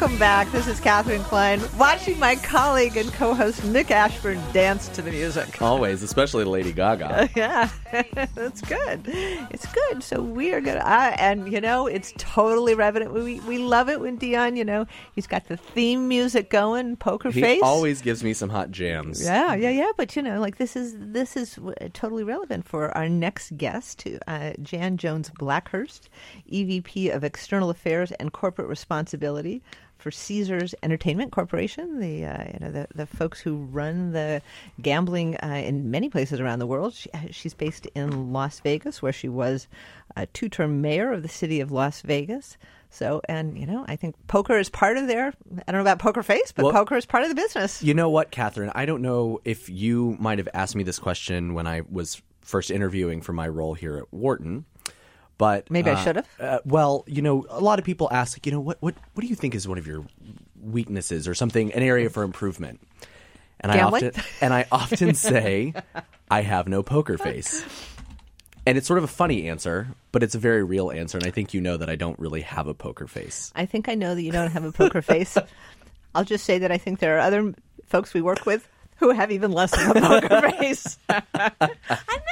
Welcome back. This is Katherine Klein, watching my colleague and co host Nick Ashburn dance to the music. Always, especially Lady Gaga. yeah, that's good. It's good. So we are good. I, and, you know, it's totally relevant. We, we love it when Dion, you know, he's got the theme music going, poker He face. always gives me some hot jams. Yeah, yeah, yeah. But you know, like this is this is totally relevant for our next guest, uh, Jan Jones Blackhurst, EVP of External Affairs and Corporate Responsibility for Caesars Entertainment Corporation. The uh, you know the the folks who run the gambling uh, in many places around the world. She, uh, she's based in Las Vegas, where she was a two-term mayor of the city of Las Vegas. So, and you know, I think poker is part of their. I don't know about poker face, but Well- poker is part of the business. You know what, Katherine? I don't know if you might have asked me this question when I was first interviewing for my role here at Wharton, but Maybe I uh, should have. Uh, well, you know, a lot of people ask, like, you know, what, what, what do you think is one of your weaknesses or something, an area for improvement? And I often and I often say, I have no poker face. And it's sort of a funny answer, but it's a very real answer. And I think you know that I don't really have a poker face. I think I know that you don't have a poker face. I'll just say that I think there are other folks we work with who have even less of a poker face. I'm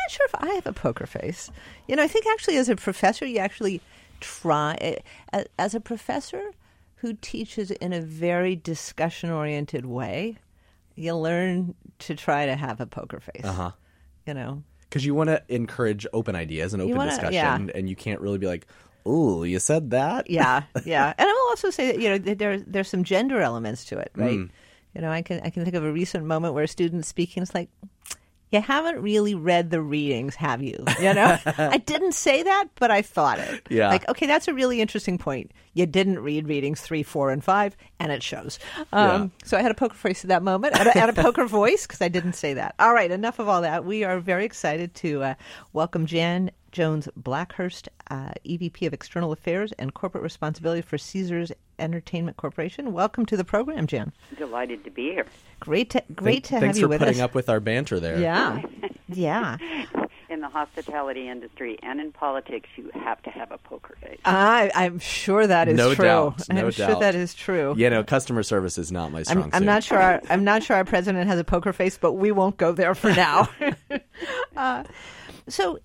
not sure if I have a poker face. You know, I think actually as a professor, you actually try, uh, as a professor who teaches in a very discussion oriented way, you learn to try to have a poker face. Uh-huh. You know, because you want to encourage open ideas and open wanna- discussion, yeah. and you can't really be like, "Oh, you said that." yeah, yeah. And I will also say that you know there there's some gender elements to it, right? Mm. You know, I can I can think of a recent moment where a student speaking is like, "You haven't really read the readings, have you?" You know, I didn't say that, but I thought it. Yeah. Like, okay, that's a really interesting point. You didn't read readings three, four, and five, and it shows. Um, So I had a poker face at that moment, and a, and a poker voice because I didn't say that. All right, enough of all that. We are very excited to uh, welcome Jan Jones Blackhurst, uh, EVP of External Affairs and Corporate Responsibility for Caesars Entertainment Corporation. Welcome to the program, Jan. Delighted to be here. Great to great to have you. with us. Thanks for putting up with our banter there. yeah, yeah. In the hospitality industry and in politics, you have to have a poker face. I, I'm sure that is No true. doubt, I'm no sure doubt. that is true. You know, customer service is not my strong I'm, I'm not sure. Our, I'm not sure our president has a poker face, but we won't go there for now. uh, so,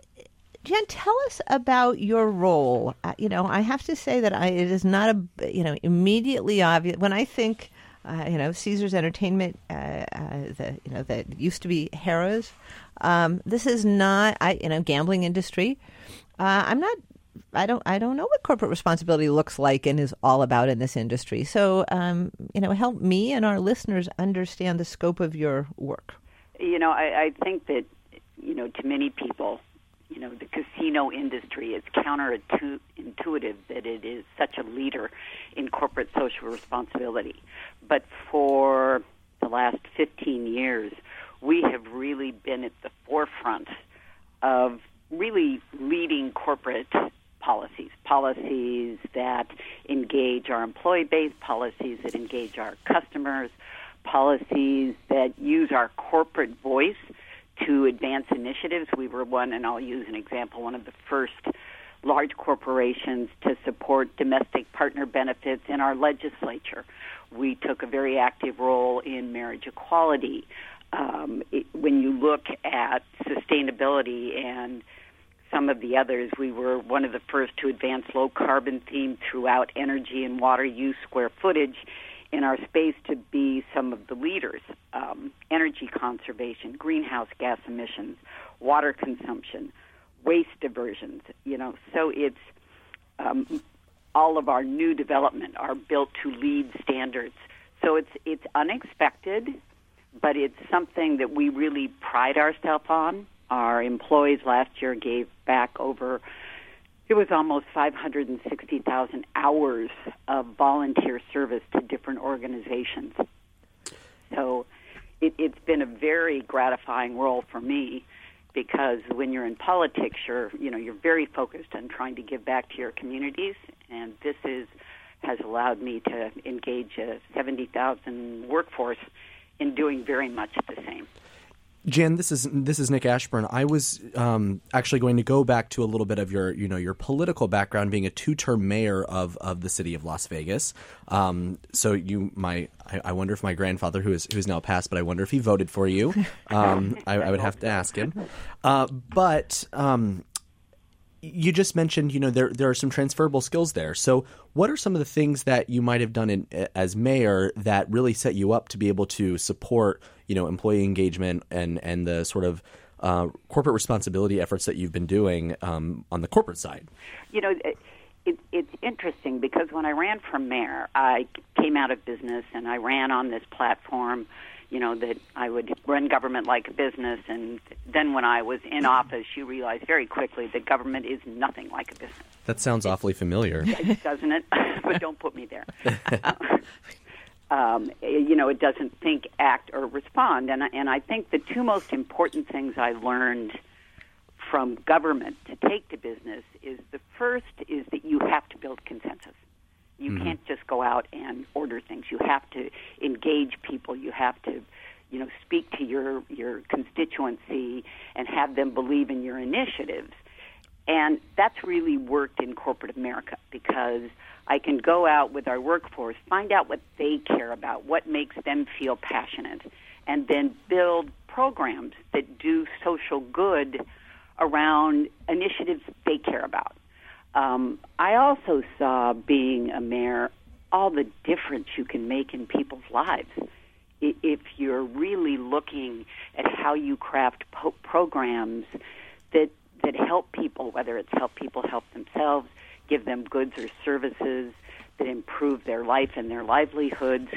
Jen, tell us about your role. Uh, you know, I have to say that I, it is not a you know immediately obvious when I think. Uh, you know, Caesar's Entertainment, uh, uh, the you know that used to be Harrah's. Um, this is not, I you know, gambling industry. Uh, I'm not. I don't. I don't know what corporate responsibility looks like and is all about in this industry. So, um, you know, help me and our listeners understand the scope of your work. You know, I, I think that, you know, to many people, you know, the casino industry is counterintuitive that it is such a leader in corporate social responsibility. But for the last 15 years, we have really been at the forefront of really leading corporate policies, policies that engage our employee base, policies that engage our customers, policies that use our corporate voice to advance initiatives. We were one, and I'll use an example, one of the first large corporations to support domestic partner benefits in our legislature. We took a very active role in marriage equality. Um, it, when you look at sustainability and some of the others, we were one of the first to advance low carbon theme throughout energy and water use square footage in our space to be some of the leaders. Um, energy conservation, greenhouse gas emissions, water consumption, waste diversions. You know, so it's um, all of our new development are built to LEED standards. So it's it's unexpected, but it's something that we really pride ourselves on. Our employees last year gave back over it was almost 560,000 hours of volunteer service to different organizations. So it, it's been a very gratifying role for me because when you're in politics, you're you know you're very focused on trying to give back to your communities, and this is has allowed me to engage a 70,000 workforce in doing very much the same. Jan, this is this is Nick Ashburn. I was um, actually going to go back to a little bit of your you know your political background, being a two term mayor of, of the city of Las Vegas. Um, so you, my, I, I, wonder if my grandfather, who is who is now passed, but I wonder if he voted for you. Um, I, I, would have to ask him. Uh, but um, you just mentioned, you know, there there are some transferable skills there. So, what are some of the things that you might have done in, as mayor that really set you up to be able to support, you know, employee engagement and and the sort of uh, corporate responsibility efforts that you've been doing um, on the corporate side? You know. It, it, it's interesting because when I ran for mayor, I came out of business and I ran on this platform you know that I would run government like a business, and then when I was in office, you realize very quickly that government is nothing like a business. That sounds awfully familiar, doesn't it? but don't put me there. um, you know, it doesn't think, act, or respond, and and I think the two most important things I learned from government to take to business is the first is that you have to build consensus. You mm-hmm. can't just go out and order things. You have to engage people. You have to, you know, speak to your your constituency and have them believe in your initiatives. And that's really worked in corporate America because I can go out with our workforce, find out what they care about, what makes them feel passionate, and then build programs that do social good around initiatives they care about. Um, I also saw being a mayor all the difference you can make in people's lives if you're really looking at how you craft po- programs that that help people, whether it's help people help themselves, give them goods or services that improve their life and their livelihoods.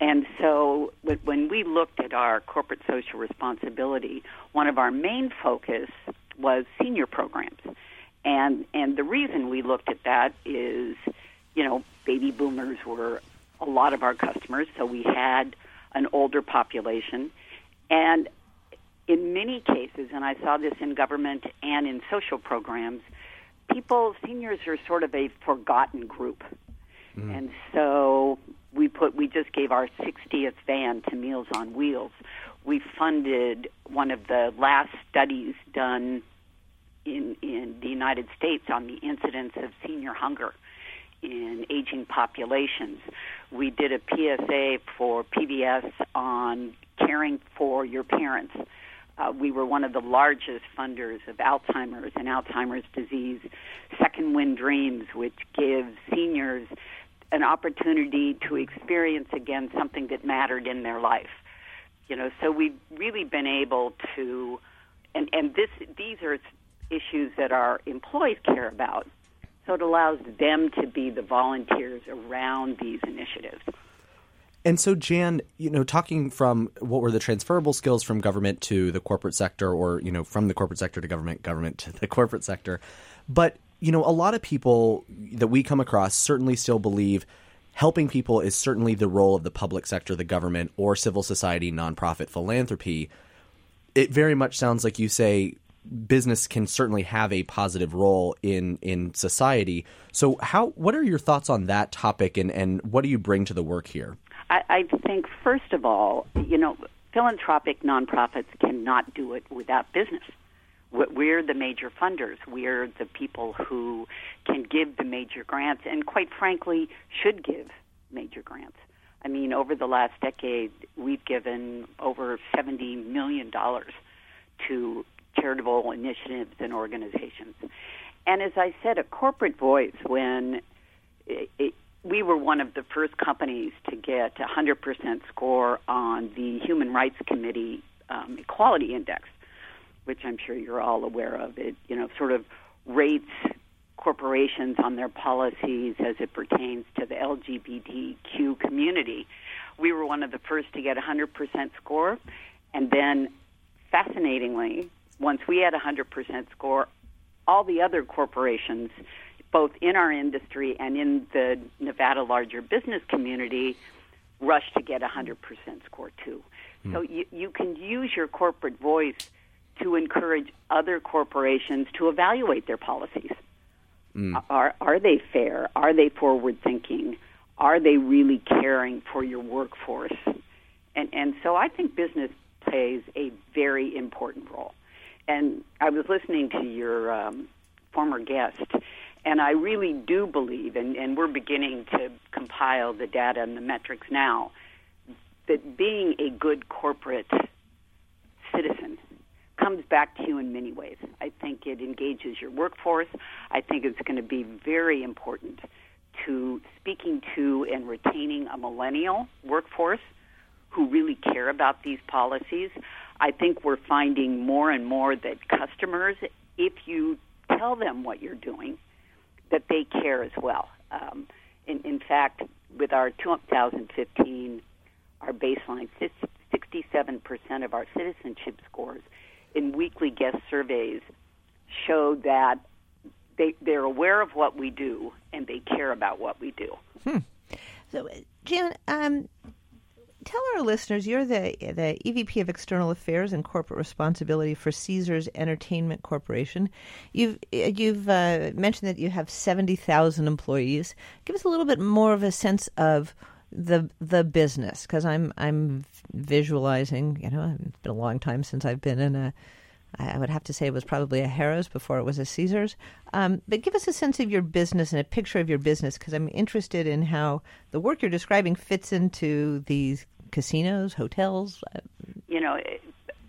And so, when we looked at our corporate social responsibility, one of our main focus was senior programs. And and the reason we looked at that is, you know, baby boomers were a lot of our customers, so we had an older population. And in many cases, and I saw this in government and in social programs, people, seniors are sort of a forgotten group. Mm. And so we put, we just gave our 60th van to Meals on Wheels. We funded one of the last studies done in, in the United States on the incidence of senior hunger in aging populations. We did a PSA for PBS on caring for your parents. Uh, we were one of the largest funders of Alzheimer's and Alzheimer's disease. Second Wind Dreams, which gives seniors an opportunity to experience again something that mattered in their life. You know, so we've really been able to, and and this these are issues that our employees care about. So it allows them to be the volunteers around these initiatives. And so, Jan, you know, talking from what were the transferable skills from government to the corporate sector, or you know, from the corporate sector to government, government to the corporate sector, but you know, a lot of people that we come across certainly still believe helping people is certainly the role of the public sector, the government, or civil society, nonprofit philanthropy. It very much sounds like you say business can certainly have a positive role in in society. So, how what are your thoughts on that topic, and and what do you bring to the work here? I, I think first of all, you know, philanthropic nonprofits cannot do it without business. We're the major funders. We're the people who can give the major grants, and quite frankly, should give major grants. I mean, over the last decade, we've given over seventy million dollars to charitable initiatives and organizations. And as I said, a corporate voice when we were one of the first companies to get a 100% score on the Human Rights Committee um, Equality Index, which I'm sure you're all aware of. It, you know, sort of rates corporations on their policies as it pertains to the LGBTQ community. We were one of the first to get a 100% score, and then fascinatingly, once we had a 100% score, all the other corporations, both in our industry and in the Nevada larger business community, rush to get a 100% score too. Hmm. So you, you can use your corporate voice to encourage other corporations to evaluate their policies. Mm. Are, are they fair? Are they forward thinking? Are they really caring for your workforce? And, and so I think business plays a very important role. And I was listening to your um, former guest, and I really do believe, and, and we're beginning to compile the data and the metrics now, that being a good corporate citizen comes back to you in many ways. I think it engages your workforce. I think it's going to be very important to speaking to and retaining a millennial workforce who really care about these policies. I think we're finding more and more that customers, if you tell them what you're doing, that they care as well. Um, in, in fact, with our 2015, our baseline, 67% of our citizenship scores in weekly guest surveys showed that they, they're aware of what we do and they care about what we do. Hmm. So, Jan, um, tell our listeners you're the the EVP of External Affairs and Corporate Responsibility for Caesars Entertainment Corporation. You've you've uh, mentioned that you have seventy thousand employees. Give us a little bit more of a sense of the the business because I'm I'm visualizing. You know, it's been a long time since I've been in a. I would have to say it was probably a Harrah's before it was a Caesars. Um, but give us a sense of your business and a picture of your business because I'm interested in how the work you're describing fits into these casinos, hotels. You know,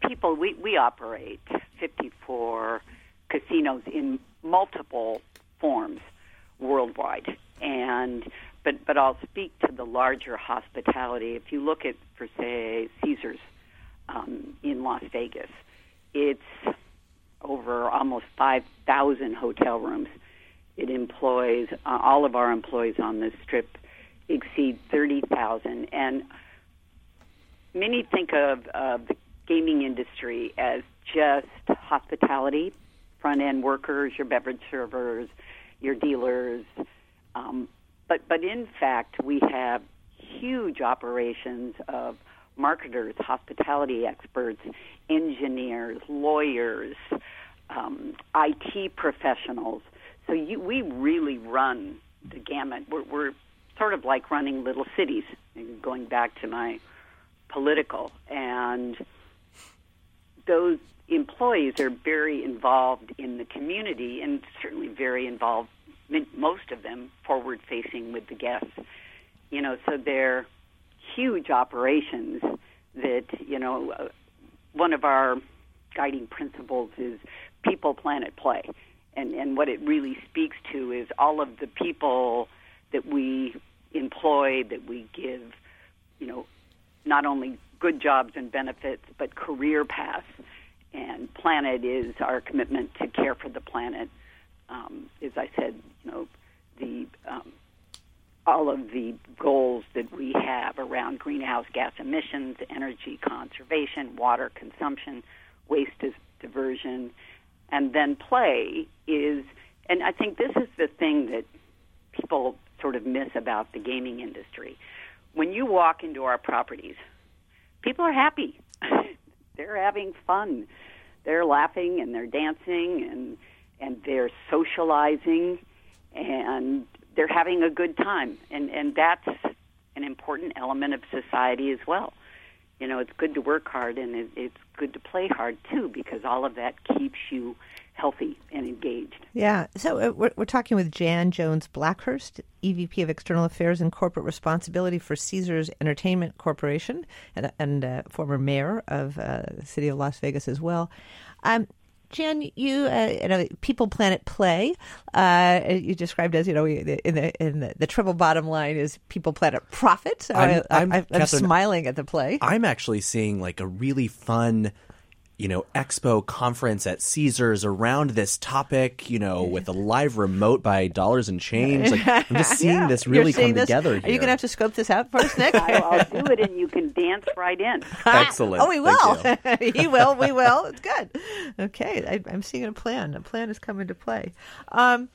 people, we, we operate 54 casinos in multiple forms worldwide. And but but I'll speak to the larger hospitality. If you look at, for say, Caesars um, in Las Vegas, it's over almost 5,000 hotel rooms. It employs uh, all of our employees on this strip exceed 30,000, and many think of uh, the gaming industry as just hospitality, front end workers, your beverage servers, your dealers. Um, but but in fact, we have huge operations of marketers, hospitality experts, engineers, lawyers, um, IT professionals. So you, we really run the gamut. We're, we're sort of like running little cities, going back to my political. And those employees are very involved in the community and certainly very involved most of them forward facing with the guests. You know, so they're huge operations that, you know, one of our guiding principles is people, planet, play. And, and what it really speaks to is all of the people that we employ, that we give, you know, not only good jobs and benefits, but career paths. And planet is our commitment to care for the planet um, as I said, you know, the um, all of the goals that we have around greenhouse gas emissions, energy conservation, water consumption, waste diversion, and then play is, and I think this is the thing that people sort of miss about the gaming industry. When you walk into our properties, people are happy. they're having fun. They're laughing and they're dancing and and they're socializing and they're having a good time. And and that's an important element of society as well. You know it's good to work hard and it, it's good to play hard too because all of that keeps you healthy and engaged. Yeah. So uh, we're, we're talking with jan jones blackhurst evp of external affairs and corporate responsibility for caesars entertainment corporation and, and uh, former mayor of uh, the city of las vegas as well. Um, Jan, you, uh, People Planet Play, uh, you described as, you know, in the, in the, the triple bottom line is People Planet Profit. So I'm, I, am smiling at the play. I'm actually seeing like a really fun you know, expo conference at Caesars around this topic, you know, with a live remote by Dollars and Change. Like, I'm just seeing yeah, this really come this. together. Here. Are you going to have to scope this out for us, Nick? I'll do it, and you can dance right in. Excellent. oh, we will. he will. We will. It's good. Okay, I, am seeing a plan. A plan is coming to play. Um,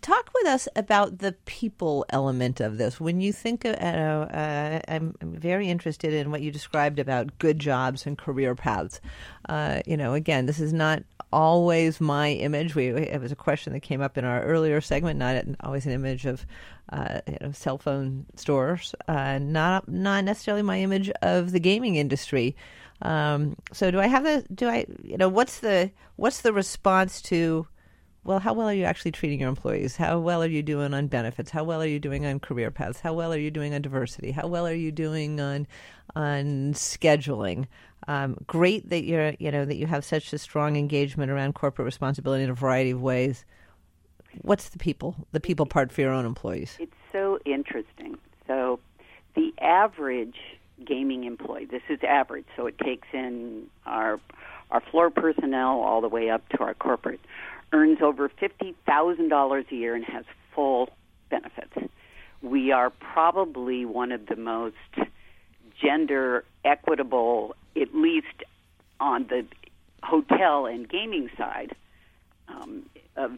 talk with us about the people element of this. When you think, of, uh, uh, I'm, I'm, very interested in what you described about good jobs and career paths. Uh, you know, again, this is not always my image. We it was a question that came up in our earlier segment. Not always an image of uh, you know, cell phone stores. Uh, not not necessarily my image of the gaming industry. Um, so do I have the do I you know what's the what's the response to well, how well are you actually treating your employees? How well are you doing on benefits? How well are you doing on career paths? How well are you doing on diversity? How well are you doing on on scheduling? Um, great that you're you know that you have such a strong engagement around corporate responsibility in a variety of ways. What's the people the people part for your own employees? It's so interesting. So the average gaming employee, this is average, so it takes in our our floor personnel all the way up to our corporate earns over $50,000 a year and has full benefits. We are probably one of the most gender equitable, at least on the hotel and gaming side um, of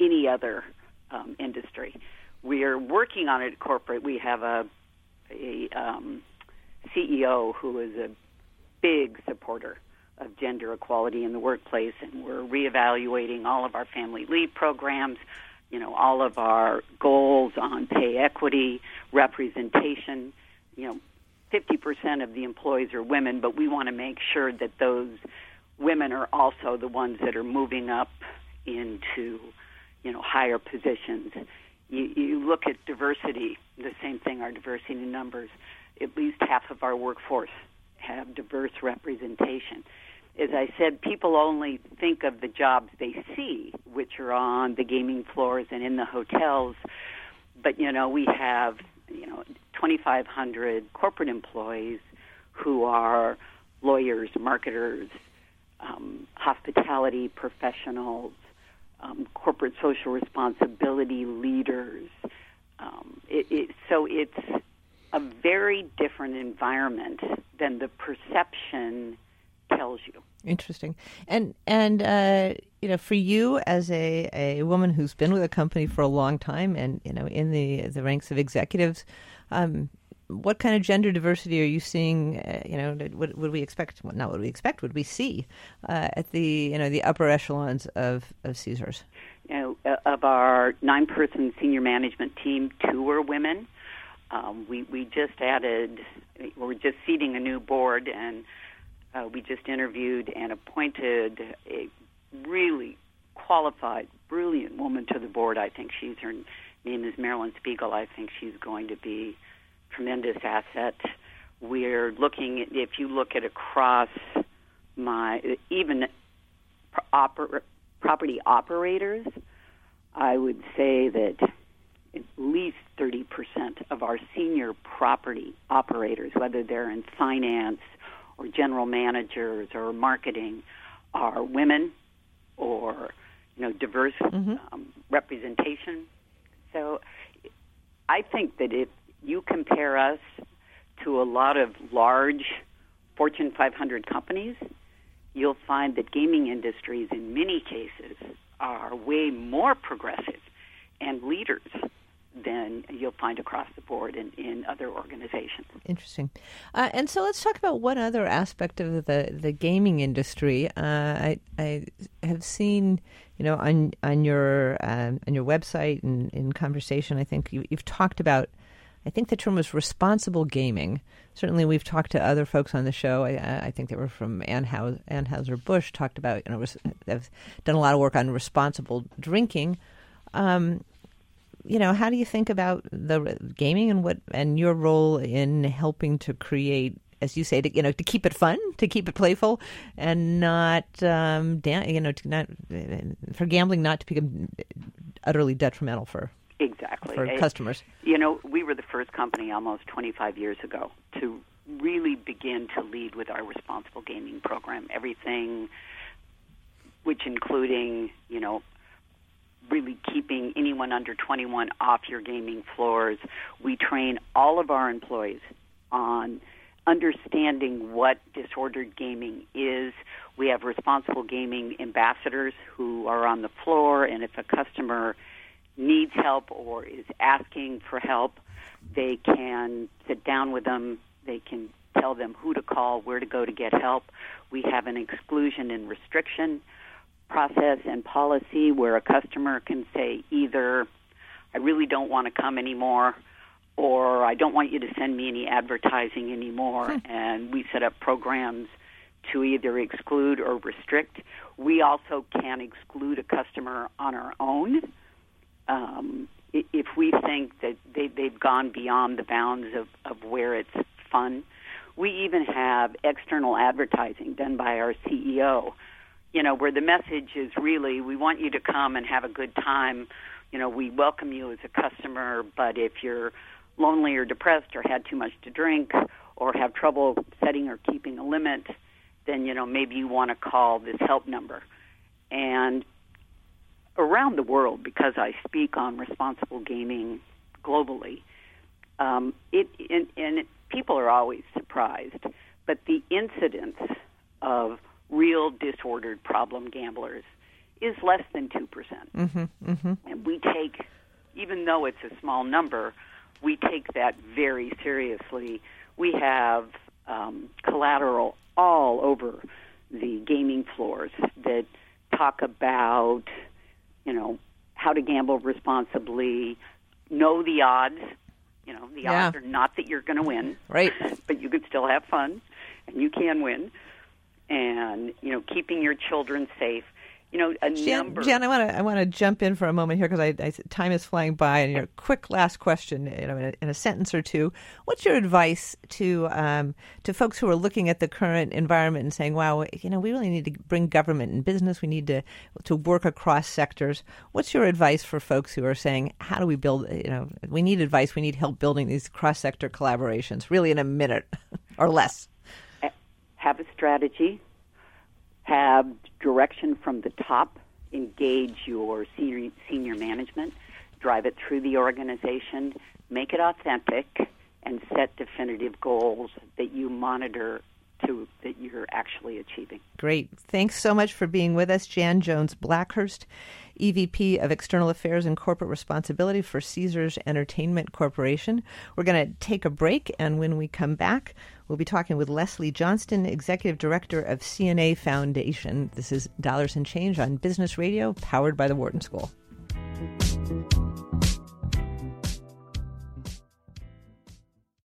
any other um, industry. We are working on it at corporate. We have a, a um, CEO who is a big supporter of gender equality in the workplace, and we're reevaluating all of our family leave programs, you know, all of our goals on pay equity, representation. You know, 50% of the employees are women, but we want to make sure that those women are also the ones that are moving up into, you know, higher positions. You, you look at diversity, the same thing, our diversity in numbers. At least half of our workforce have diverse representation as I said, people only think of the jobs they see, which are on the gaming floors and in the hotels. But you know, we have you know 2,500 corporate employees who are lawyers, marketers, um, hospitality professionals, um, corporate social responsibility leaders. Um, it, it, so it's a very different environment than the perception tells you. Interesting. And and uh, you know, for you as a, a woman who's been with a company for a long time and you know in the the ranks of executives, um, what kind of gender diversity are you seeing? Uh, you know, would, would we expect? Well, not what we expect. Would we see uh, at the you know the upper echelons of of Caesars? You know, uh, of our nine-person senior management team, two are women. Um, we we just added. We're just seating a new board and uh, we just interviewed and appointed a really qualified, brilliant woman to the board. I think she's her name is Marilyn Spiegel. I think she's going to be tremendous asset. We're looking at, if you look at across my even oper, property operators, I would say that at least 30% of our senior property operators, whether they're in finance, or general managers or marketing are women or you know diverse mm-hmm. um, representation. So I think that if you compare us to a lot of large Fortune 500 companies, you'll find that gaming industries in many cases are way more progressive and leaders than you'll find across the board in, in other organizations. Interesting. Uh, and so let's talk about one other aspect of the, the gaming industry. Uh, I, I have seen, you know, on on your um, on your website and in conversation, I think you, you've talked about. I think the term was responsible gaming. Certainly, we've talked to other folks on the show. I, I think they were from Anheuser Busch. Talked about you know, they've done a lot of work on responsible drinking. Um, you know, how do you think about the gaming and what and your role in helping to create, as you say, to you know, to keep it fun, to keep it playful, and not, um, da- you know, to not for gambling not to become utterly detrimental for exactly for customers. You know, we were the first company almost 25 years ago to really begin to lead with our responsible gaming program. Everything, which including you know really keeping anyone under 21 off your gaming floors. We train all of our employees on understanding what disordered gaming is. We have responsible gaming ambassadors who are on the floor, and if a customer needs help or is asking for help, they can sit down with them. They can tell them who to call, where to go to get help. We have an exclusion and restriction process and policy where a customer can say either, I really don't want to come anymore, or I don't want you to send me any advertising anymore. Hmm. And we set up programs to either exclude or restrict. We also can exclude a customer on our own. Um, if we think that they, they've gone beyond the bounds of, of where it's fun, we even have external advertising done by our CEO, you know, where the message is really we want you to come and have a good time. You know, we welcome you as a customer, but if you're lonely or depressed or had too much to drink or have trouble setting or keeping a limit, then, you know, maybe you want to call this help number. And around the world, because I speak on responsible gaming globally, um, it, and, and it, people are always surprised, but the incidence of real disordered problem gamblers is less than 2%. percent mm-hmm, mm-hmm. And we take, even though it's a small number, we take that very seriously. We have um, collateral all over the gaming floors that talk about, you know, how to gamble responsibly, know the odds. You know, the yeah. odds are not that you're going to win, right? But you can still have fun, and you can win. And you know, keeping your children safe you know, a Jan, number. Jan, I want to I want to jump in for a moment here because I, I, time is flying by. And your quick last question, you know, in a, in a, sentence or two, what's your advice to um, to folks who are looking at the current environment and saying, "Wow, you know, we really need to bring government and business. We need to to work across sectors." What's your advice for folks who are saying, "How do we build? You know, we need advice. We need help building these cross sector collaborations." Really, in a minute or less. Have a strategy have direction from the top, engage your senior, senior management, drive it through the organization, make it authentic, and set definitive goals that you monitor to that you're actually achieving. Great. Thanks so much for being with us, Jan Jones Blackhurst, EVP of External Affairs and Corporate Responsibility for Caesars Entertainment Corporation. We're going to take a break, and when we come back, We'll be talking with Leslie Johnston, Executive Director of C&A Foundation. This is Dollars and Change on Business Radio, powered by the Wharton School.